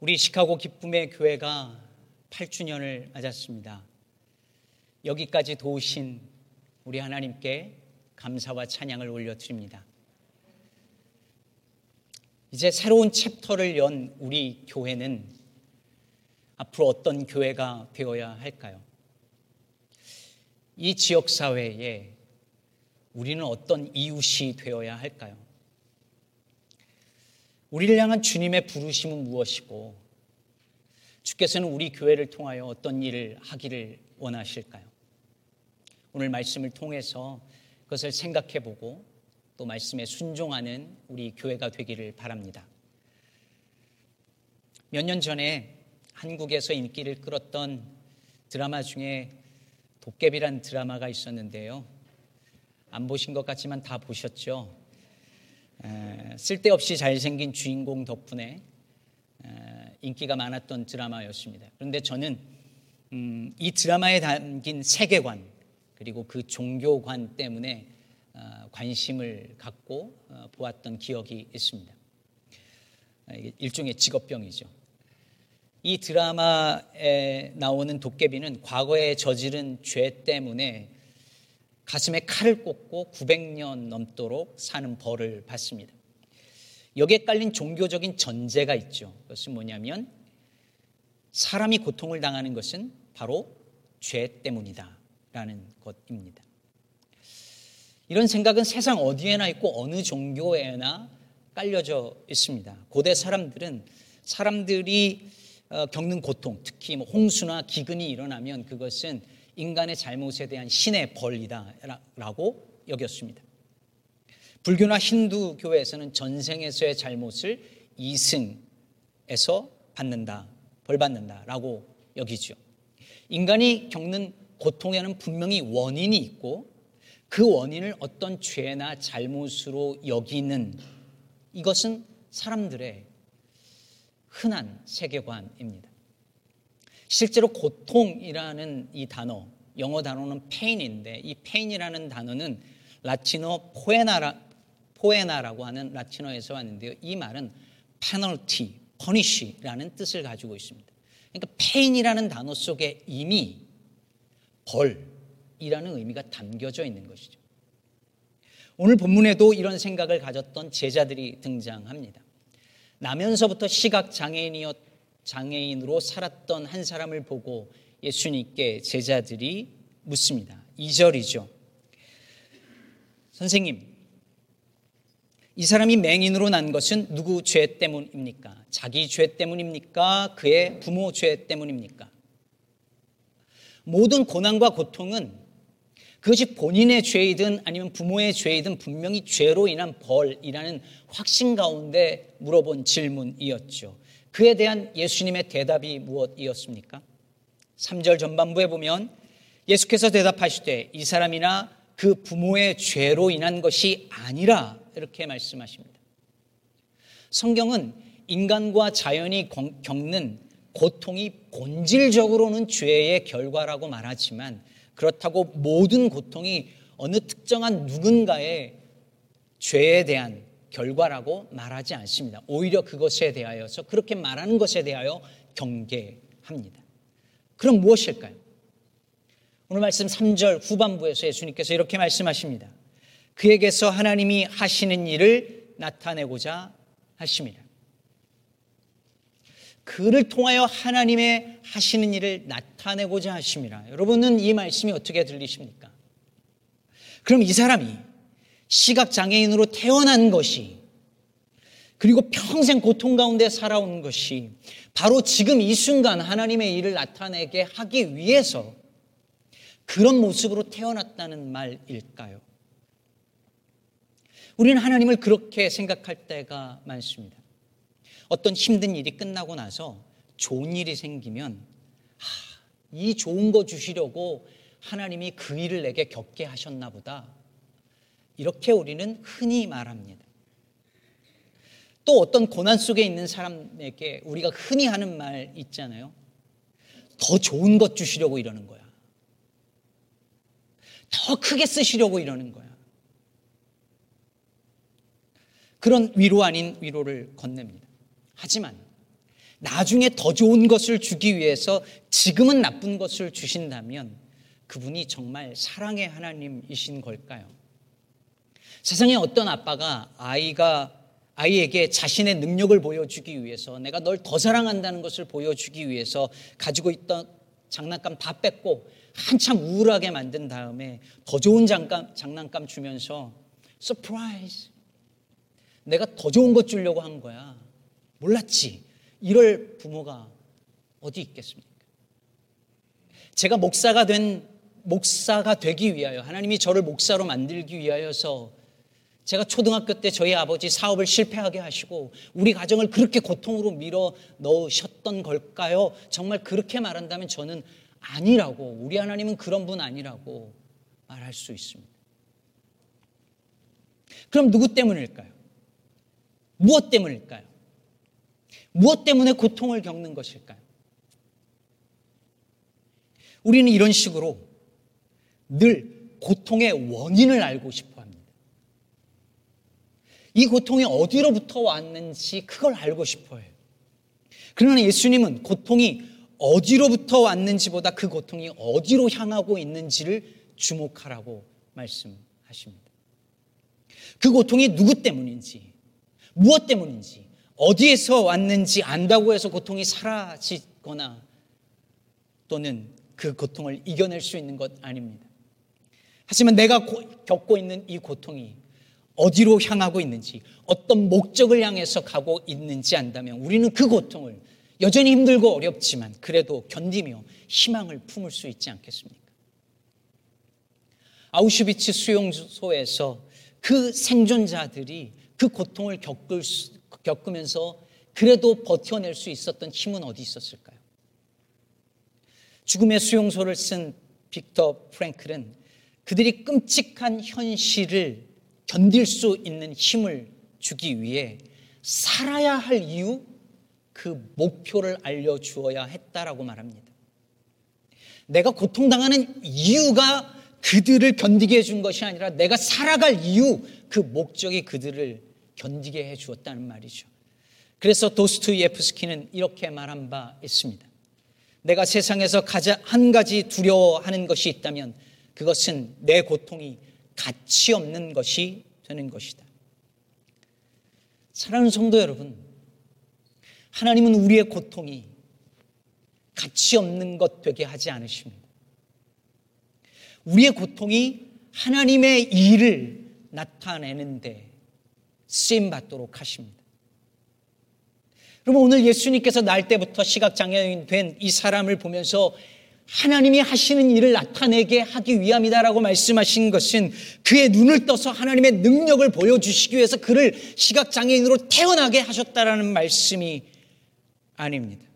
우리 시카고 기쁨의 교회가 8주년을 맞았습니다. 여기까지 도우신 우리 하나님께 감사와 찬양을 올려드립니다. 이제 새로운 챕터를 연 우리 교회는 앞으로 어떤 교회가 되어야 할까요? 이 지역사회에 우리는 어떤 이웃이 되어야 할까요? 우리를 향한 주님의 부르심은 무엇이고 주께서는 우리 교회를 통하여 어떤 일을 하기를 원하실까요? 오늘 말씀을 통해서 그것을 생각해 보고 또 말씀에 순종하는 우리 교회가 되기를 바랍니다. 몇 년 전에 한국에서 인기를 끌었던 드라마 중에 도깨비란 드라마가 있었는데요. 안 보신 것 같지만 다 보셨죠? 쓸데없이 잘생긴 주인공 덕분에 인기가 많았던 드라마였습니다. 그런데 저는 음, 이 드라마에 담긴 세계관 그리고 그 종교관 때문에 어, 관심을 갖고 어, 보았던 기억이 있습니다. 아, 일종의 직업병이죠. 이 드라마에 나오는 도깨비는 과거에 저지른 죄 때문에 가슴에 칼을 꽂고 900년 넘도록 사는 벌을 받습니다. 여기에 깔린 종교적인 전제가 있죠. 그것은 뭐냐면 사람이 고통을 당하는 것은 바로 죄 때문이다. 라는 것입니다. 이런 생각은 세상 어디에나 있고 어느 종교에나 깔려져 있습니다. 고대 사람들은 사람들이 어, 겪는 고통, 특히 뭐 홍수나 기근이 일어나면 그것은 인간의 잘못에 대한 신의 벌이다라고 여겼습니다. 불교나 힌두교에서는 전생에서의 잘못을 이승에서 받는다, 벌 받는다라고 여기죠. 인간이 겪는 고통에는 분명히 원인이 있고 그 원인을 어떤 죄나 잘못으로 여기는 이것은 사람들의 흔한 세계관입니다. 실제로 고통이라는 이 단어, 영어 단어는 pain인데 이 pain이라는 단어는 라틴어 포에나라, 포에나라고 하는 라틴어에서 왔는데요. 이 말은 penalty, punish라는 뜻을 가지고 있습니다. 그러니까 pain이라는 단어 속에 이미 벌이라는 의미가 담겨져 있는 것이죠. 오늘 본문에도 이런 생각을 가졌던 제자들이 등장합니다. 나면서부터 시각 장애인이었 장애인으로 살았던 한 사람을 보고 예수님께 제자들이 묻습니다. 2절이죠. 선생님, 이 사람이 맹인으로 난 것은 누구 죄 때문입니까? 자기 죄 때문입니까? 그의 부모 죄 때문입니까? 모든 고난과 고통은 그것이 본인의 죄이든 아니면 부모의 죄이든 분명히 죄로 인한 벌이라는 확신 가운데 물어본 질문이었죠. 그에 대한 예수님의 대답이 무엇이었습니까? 3절 전반부에 보면 예수께서 대답하시되 이 사람이나 그 부모의 죄로 인한 것이 아니라 이렇게 말씀하십니다. 성경은 인간과 자연이 겪는 고통이 본질적으로는 죄의 결과라고 말하지만 그렇다고 모든 고통이 어느 특정한 누군가의 죄에 대한 결과라고 말하지 않습니다. 오히려 그것에 대하여서 그렇게 말하는 것에 대하여 경계합니다. 그럼 무엇일까요? 오늘 말씀 3절 후반부에서 예수님께서 이렇게 말씀하십니다. 그에게서 하나님이 하시는 일을 나타내고자 하십니다. 그를 통하여 하나님의 하시는 일을 나타내고자 하십니다. 여러분은 이 말씀이 어떻게 들리십니까? 그럼 이 사람이 시각장애인으로 태어난 것이 그리고 평생 고통 가운데 살아온 것이 바로 지금 이 순간 하나님의 일을 나타내게 하기 위해서 그런 모습으로 태어났다는 말일까요? 우리는 하나님을 그렇게 생각할 때가 많습니다. 어떤 힘든 일이 끝나고 나서 좋은 일이 생기면 하, 이 좋은 거 주시려고 하나님이 그 일을 내게 겪게 하셨나 보다. 이렇게 우리는 흔히 말합니다. 또 어떤 고난 속에 있는 사람에게 우리가 흔히 하는 말 있잖아요. 더 좋은 것 주시려고 이러는 거야. 더 크게 쓰시려고 이러는 거야. 그런 위로 아닌 위로를 건넵니다. 하지만 나중에 더 좋은 것을 주기 위해서 지금은 나쁜 것을 주신다면 그분이 정말 사랑의 하나님이신 걸까요? 세상에 어떤 아빠가 아이가 아이에게 자신의 능력을 보여주기 위해서 내가 널 더 사랑한다는 것을 보여주기 위해서 가지고 있던 장난감 다 뺏고 한참 우울하게 만든 다음에 더 좋은 장감, 장난감 주면서 surprise 내가 더 좋은 것 주려고 한 거야. 몰랐지? 이럴 부모가 어디 있겠습니까? 제가 목사가 된 목사가 되기 위하여 하나님이 저를 목사로 만들기 위하여서 제가 초등학교 때 저희 아버지 사업을 실패하게 하시고 우리 가정을 그렇게 고통으로 밀어 넣으셨던 걸까요? 정말 그렇게 말한다면 저는 아니라고 우리 하나님은 그런 분 아니라고 말할 수 있습니다. 그럼 누구 때문일까요? 무엇 때문일까요? 무엇 때문에 고통을 겪는 것일까요? 우리는 이런 식으로 늘 고통의 원인을 알고 싶어 합니다. 이 고통이 어디로부터 왔는지 그걸 알고 싶어 해요. 그러나 예수님은 고통이 어디로부터 왔는지보다 그 고통이 어디로 향하고 있는지를 주목하라고 말씀하십니다. 그 고통이 누구 때문인지, 무엇 때문인지, 어디에서 왔는지 안다고 해서 고통이 사라지거나 또는 그 고통을 이겨낼 수 있는 것 아닙니다. 하지만 내가 겪고 있는 이 고통이 어디로 향하고 있는지, 어떤 목적을 향해서 가고 있는지 안다면 우리는 그 고통을 여전히 힘들고 어렵지만 그래도 견디며 희망을 품을 수 있지 않겠습니까? 아우슈비츠 수용소에서 그 생존자들이 그 고통을 겪을 수, 겪으면서 그래도 버텨낼 수 있었던 힘은 어디 있었을까요? 죽음의 수용소를 쓴 빅터 프랭클은 그들이 끔찍한 현실을 견딜 수 있는 힘을 주기 위해 살아야 할 이유, 그 목표를 알려주어야 했다라고 말합니다. 내가 고통당하는 이유가 그들을 견디게 해준 것이 아니라 내가 살아갈 이유, 그 목적이 그들을 견디게 해 주었다는 말이죠. 그래서 도스토예프스키는 이렇게 말한 바 있습니다. 내가 세상에서 가장 한 가지 두려워하는 것이 있다면 그것은 내 고통이 가치 없는 것이 되는 것이다. 사랑하는 성도 여러분, 하나님은 우리의 고통이 가치 없는 것 되게 하지 않으십니다. 우리의 고통이 하나님의 일을 나타내는데 쓰임 받도록 하십니다. 여러분 오늘 예수님께서 날 때부터 시각장애인 된 이 사람을 보면서 하나님이 하시는 일을 나타내게 하기 위함이다라고 말씀하신 것은 그의 눈을 떠서 하나님의 능력을 보여주시기 위해서 그를 시각장애인으로 태어나게 하셨다라는 말씀이 아닙니다.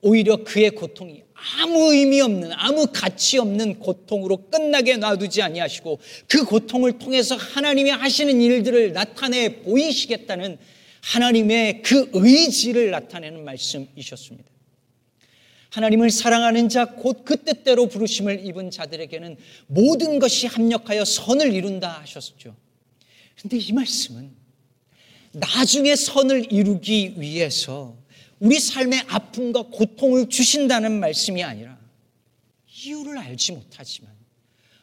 오히려 그의 고통이 아무 의미 없는 아무 가치 없는 고통으로 끝나게 놔두지 아니하시고 그 고통을 통해서 하나님이 하시는 일들을 나타내 보이시겠다는 하나님의 그 의지를 나타내는 말씀이셨습니다. 하나님을 사랑하는 자, 곧 그 뜻대로 부르심을 입은 자들에게는 모든 것이 합력하여 선을 이룬다 하셨죠. 근데 이 말씀은 나중에 선을 이루기 위해서 우리 삶의 아픔과 고통을 주신다는 말씀이 아니라 이유를 알지 못하지만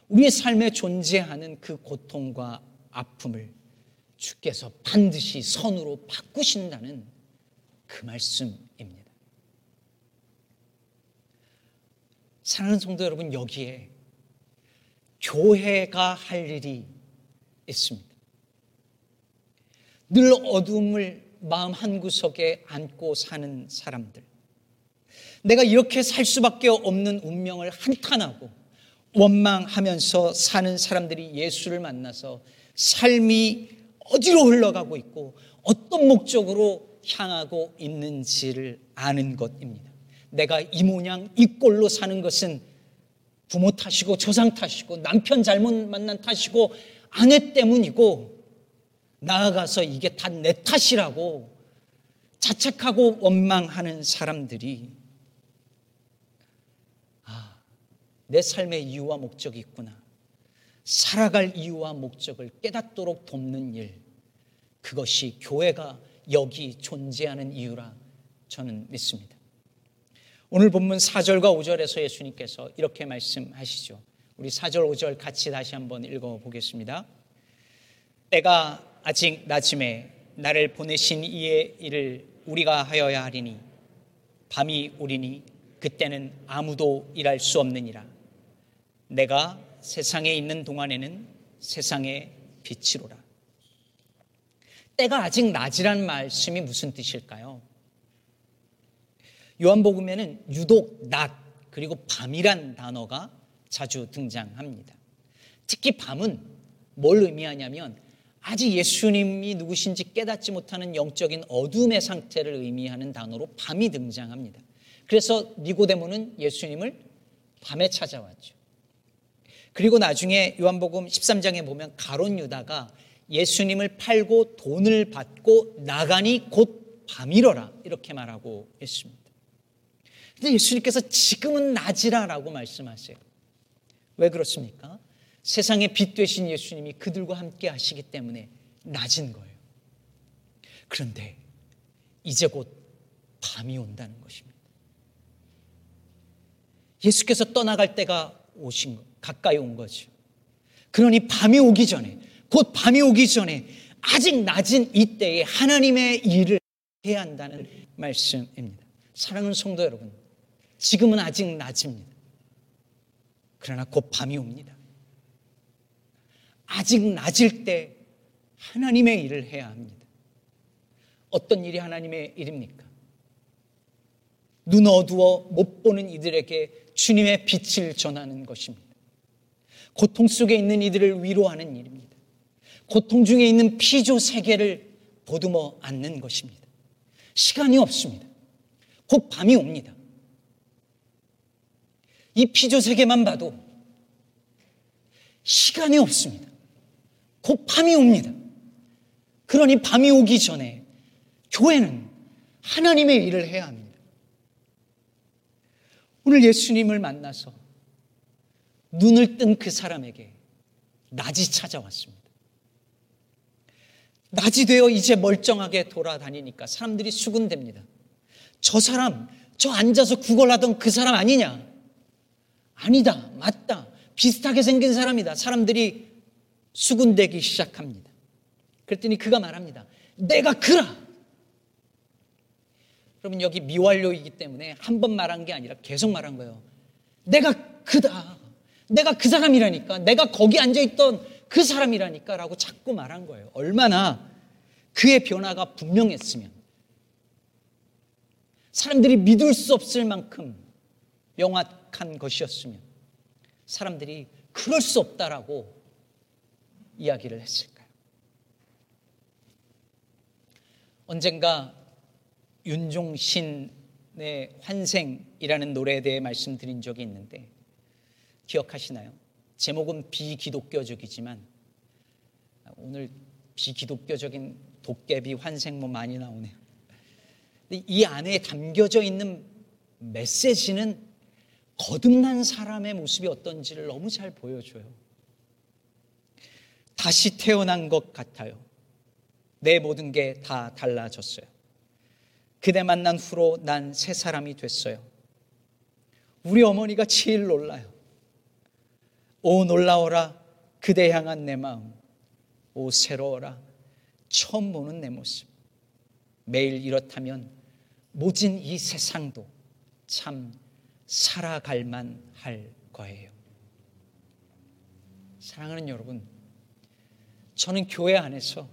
우리의 삶에 존재하는 그 고통과 아픔을 주께서 반드시 선으로 바꾸신다는 그 말씀입니다. 사랑하는 성도 여러분, 여기에 교회가 할 일이 있습니다. 늘 어둠을 마음 한구석에 안고 사는 사람들. 내가 이렇게 살 수밖에 없는 운명을 한탄하고 원망하면서 사는 사람들이 예수를 만나서 삶이 어디로 흘러가고 있고 어떤 목적으로 향하고 있는지를 아는 것입니다. 내가 이 모양 이 꼴로 사는 것은 부모 탓이고 조상 탓이고 남편 잘못 만난 탓이고 아내 때문이고 나아가서 이게 다 내 탓이라고 자책하고 원망하는 사람들이 아, 내 삶의 이유와 목적이 있구나. 살아갈 이유와 목적을 깨닫도록 돕는 일. 그것이 교회가 여기 존재하는 이유라 저는 믿습니다. 오늘 본문 4절과 5절에서 예수님께서 이렇게 말씀하시죠. 우리 4절, 5절 같이 다시 한번 읽어 보겠습니다. 때가 아직 낮음에 나를 보내신 이의 일을 우리가 하여야 하리니 밤이 오리니 그때는 아무도 일할 수 없느니라. 내가 세상에 있는 동안에는 세상의 빛이로라. 때가 아직 낮이란 말씀이 무슨 뜻일까요? 요한복음에는 유독 낮 그리고 밤이란 단어가 자주 등장합니다. 특히 밤은 뭘 의미하냐면 아직 예수님이 누구신지 깨닫지 못하는 영적인 어둠의 상태를 의미하는 단어로 밤이 등장합니다. 그래서 니고데모는 예수님을 밤에 찾아왔죠. 그리고 나중에 요한복음 13장에 보면 가론 유다가 예수님을 팔고 돈을 받고 나가니 곧 밤이러라 이렇게 말하고 있습니다. 근데 예수님께서 지금은 낮이라라고 말씀하세요. 왜 그렇습니까? 세상의 빛 되신 예수님이 그들과 함께 하시기 때문에 낮은 거예요. 그런데 이제 곧 밤이 온다는 것입니다. 예수께서 떠나갈 때가 오신 거, 가까이 온 거죠. 그러니 밤이 오기 전에, 곧 밤이 오기 전에 아직 낮은 이때에 하나님의 일을 해야 한다는 말씀입니다. 사랑하는 성도 여러분, 지금은 아직 낮입니다. 그러나 곧 밤이 옵니다. 아직 낮을 때 하나님의 일을 해야 합니다. 어떤 일이 하나님의 일입니까? 눈 어두워 못 보는 이들에게 주님의 빛을 전하는 것입니다. 고통 속에 있는 이들을 위로하는 일입니다. 고통 중에 있는 피조 세계를 보듬어 안는 것입니다. 시간이 없습니다. 곧 밤이 옵니다. 이 피조 세계만 봐도 시간이 없습니다. 곧 밤이 옵니다. 그러니 밤이 오기 전에 교회는 하나님의 일을 해야 합니다. 오늘 예수님을 만나서 눈을 뜬 그 사람에게 낮이 찾아왔습니다. 낮이 되어 이제 멀쩡하게 돌아다니니까 사람들이 수군댑니다. 저 사람, 저 앉아서 구걸하던 그 사람 아니냐? 아니다, 맞다. 비슷하게 생긴 사람이다. 사람들이 수군대기 시작합니다. 그랬더니 그가 말합니다. 내가 그라. 여러분 여기 미완료이기 때문에 한 번 말한 게 아니라 계속 말한 거예요. 내가 그다. 내가 그 사람이라니까. 내가 거기 앉아있던 그 사람이라니까. 라고 자꾸 말한 거예요. 얼마나 그의 변화가 분명했으면. 사람들이 믿을 수 없을 만큼 명확한 것이었으면. 사람들이 그럴 수 없다라고 이야기를 했을까요? 언젠가 윤종신의 환생이라는 노래에 대해 말씀드린 적이 있는데 기억하시나요? 제목은 비기독교적이지만 오늘 비기독교적인 도깨비 환생 뭐 많이 나오네요. 이 안에 담겨져 있는 메시지는 거듭난 사람의 모습이 어떤지를 너무 잘 보여줘요. 다시 태어난 것 같아요. 내 모든 게 다 달라졌어요. 그대 만난 후로 난 새 사람이 됐어요. 우리 어머니가 제일 놀라요. 오 놀라워라 그대 향한 내 마음. 오 새로워라 처음 보는 내 모습. 매일 이렇다면 모진 이 세상도 참 살아갈만 할 거예요. 사랑하는 여러분, 저는 교회 안에서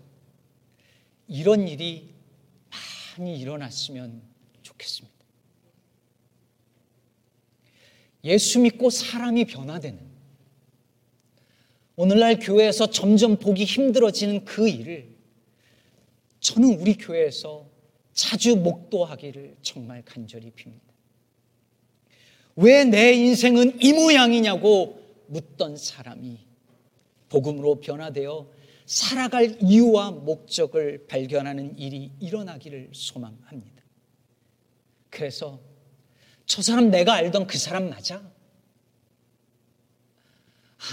이런 일이 많이 일어났으면 좋겠습니다. 예수 믿고 사람이 변화되는 오늘날 교회에서 점점 보기 힘들어지는 그 일을 저는 우리 교회에서 자주 목도하기를 정말 간절히 빕니다. 왜 내 인생은 이 모양이냐고 묻던 사람이 복음으로 변화되어 살아갈 이유와 목적을 발견하는 일이 일어나기를 소망합니다. 그래서 저 사람 내가 알던 그 사람 맞아?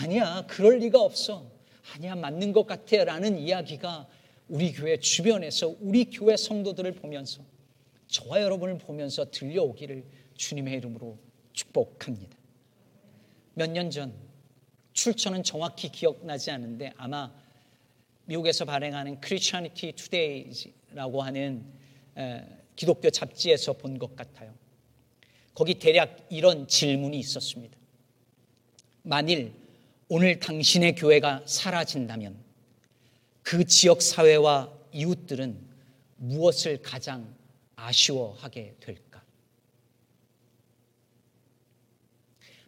아니야, 그럴 리가 없어. 아니야, 맞는 것 같아. 라는 이야기가 우리 교회 주변에서 우리 교회 성도들을 보면서 저와 여러분을 보면서 들려오기를 주님의 이름으로 축복합니다. 몇 년 전 출처는 정확히 기억나지 않는데 아마 미국에서 발행하는 Christianity Today라고 하는 기독교 잡지에서 본 것 같아요. 거기 대략 이런 질문이 있었습니다. 만일 오늘 당신의 교회가 사라진다면 그 지역 사회와 이웃들은 무엇을 가장 아쉬워하게 될까?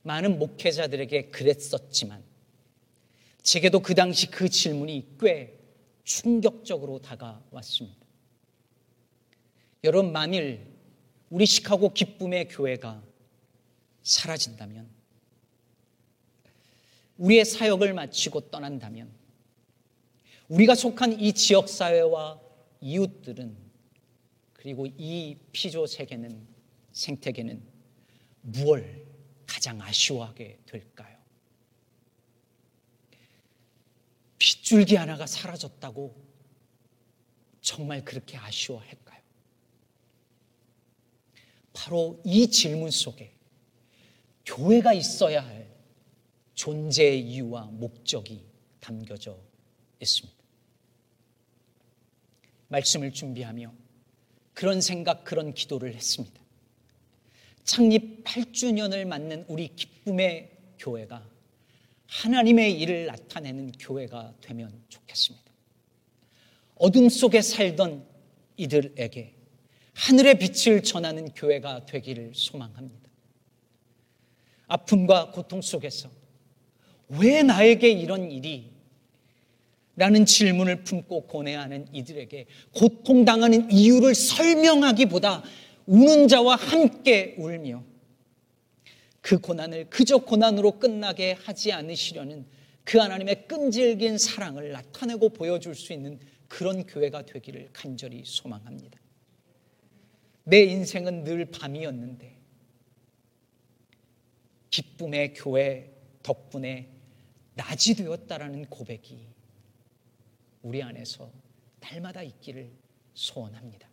많은 목회자들에게 그랬었지만 제게도 그 당시 그 질문이 꽤 충격적으로 다가왔습니다. 여러분, 만일 우리 시카고 기쁨의 교회가 사라진다면, 우리의 사역을 마치고 떠난다면, 우리가 속한 이 지역 사회와 이웃들은, 그리고 이 피조 세계는, 생태계는 무엇을 가장 아쉬워하게 될까요? 빗줄기 하나가 사라졌다고 정말 그렇게 아쉬워할까요? 바로 이 질문 속에 교회가 있어야 할 존재의 이유와 목적이 담겨져 있습니다. 말씀을 준비하며 그런 생각, 그런 기도를 했습니다. 창립 8주년을 맞는 우리 기쁨의 교회가 하나님의 일을 나타내는 교회가 되면 좋겠습니다. 어둠 속에 살던 이들에게 하늘의 빛을 전하는 교회가 되기를 소망합니다. 아픔과 고통 속에서 왜 나에게 이런 일이 라는 질문을 품고 고뇌하는 이들에게 고통당하는 이유를 설명하기보다 우는 자와 함께 울며 그 고난을 그저 고난으로 끝나게 하지 않으시려는 그 하나님의 끈질긴 사랑을 나타내고 보여줄 수 있는 그런 교회가 되기를 간절히 소망합니다. 내 인생은 늘 밤이었는데 기쁨의 교회 덕분에 낮이 되었다라는 고백이 우리 안에서 날마다 있기를 소원합니다.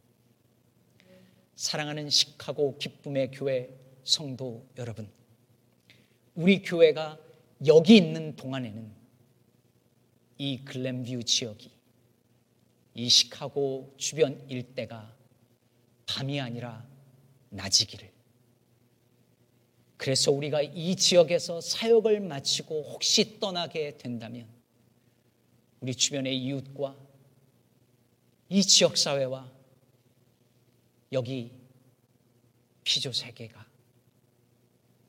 사랑하는 시카고 기쁨의 교회 성도 여러분, 우리 교회가 여기 있는 동안에는 이 글램뷰 지역이 이 시카고 주변 일대가 밤이 아니라 낮이기를. 그래서 우리가 이 지역에서 사역을 마치고 혹시 떠나게 된다면 우리 주변의 이웃과 이 지역 사회와 여기 피조 세계가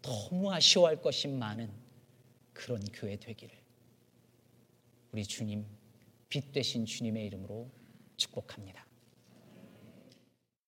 너무 아쉬워할 것이 많은 그런 교회 되기를 우리 주님 빛 되신 주님의 이름으로 축복합니다.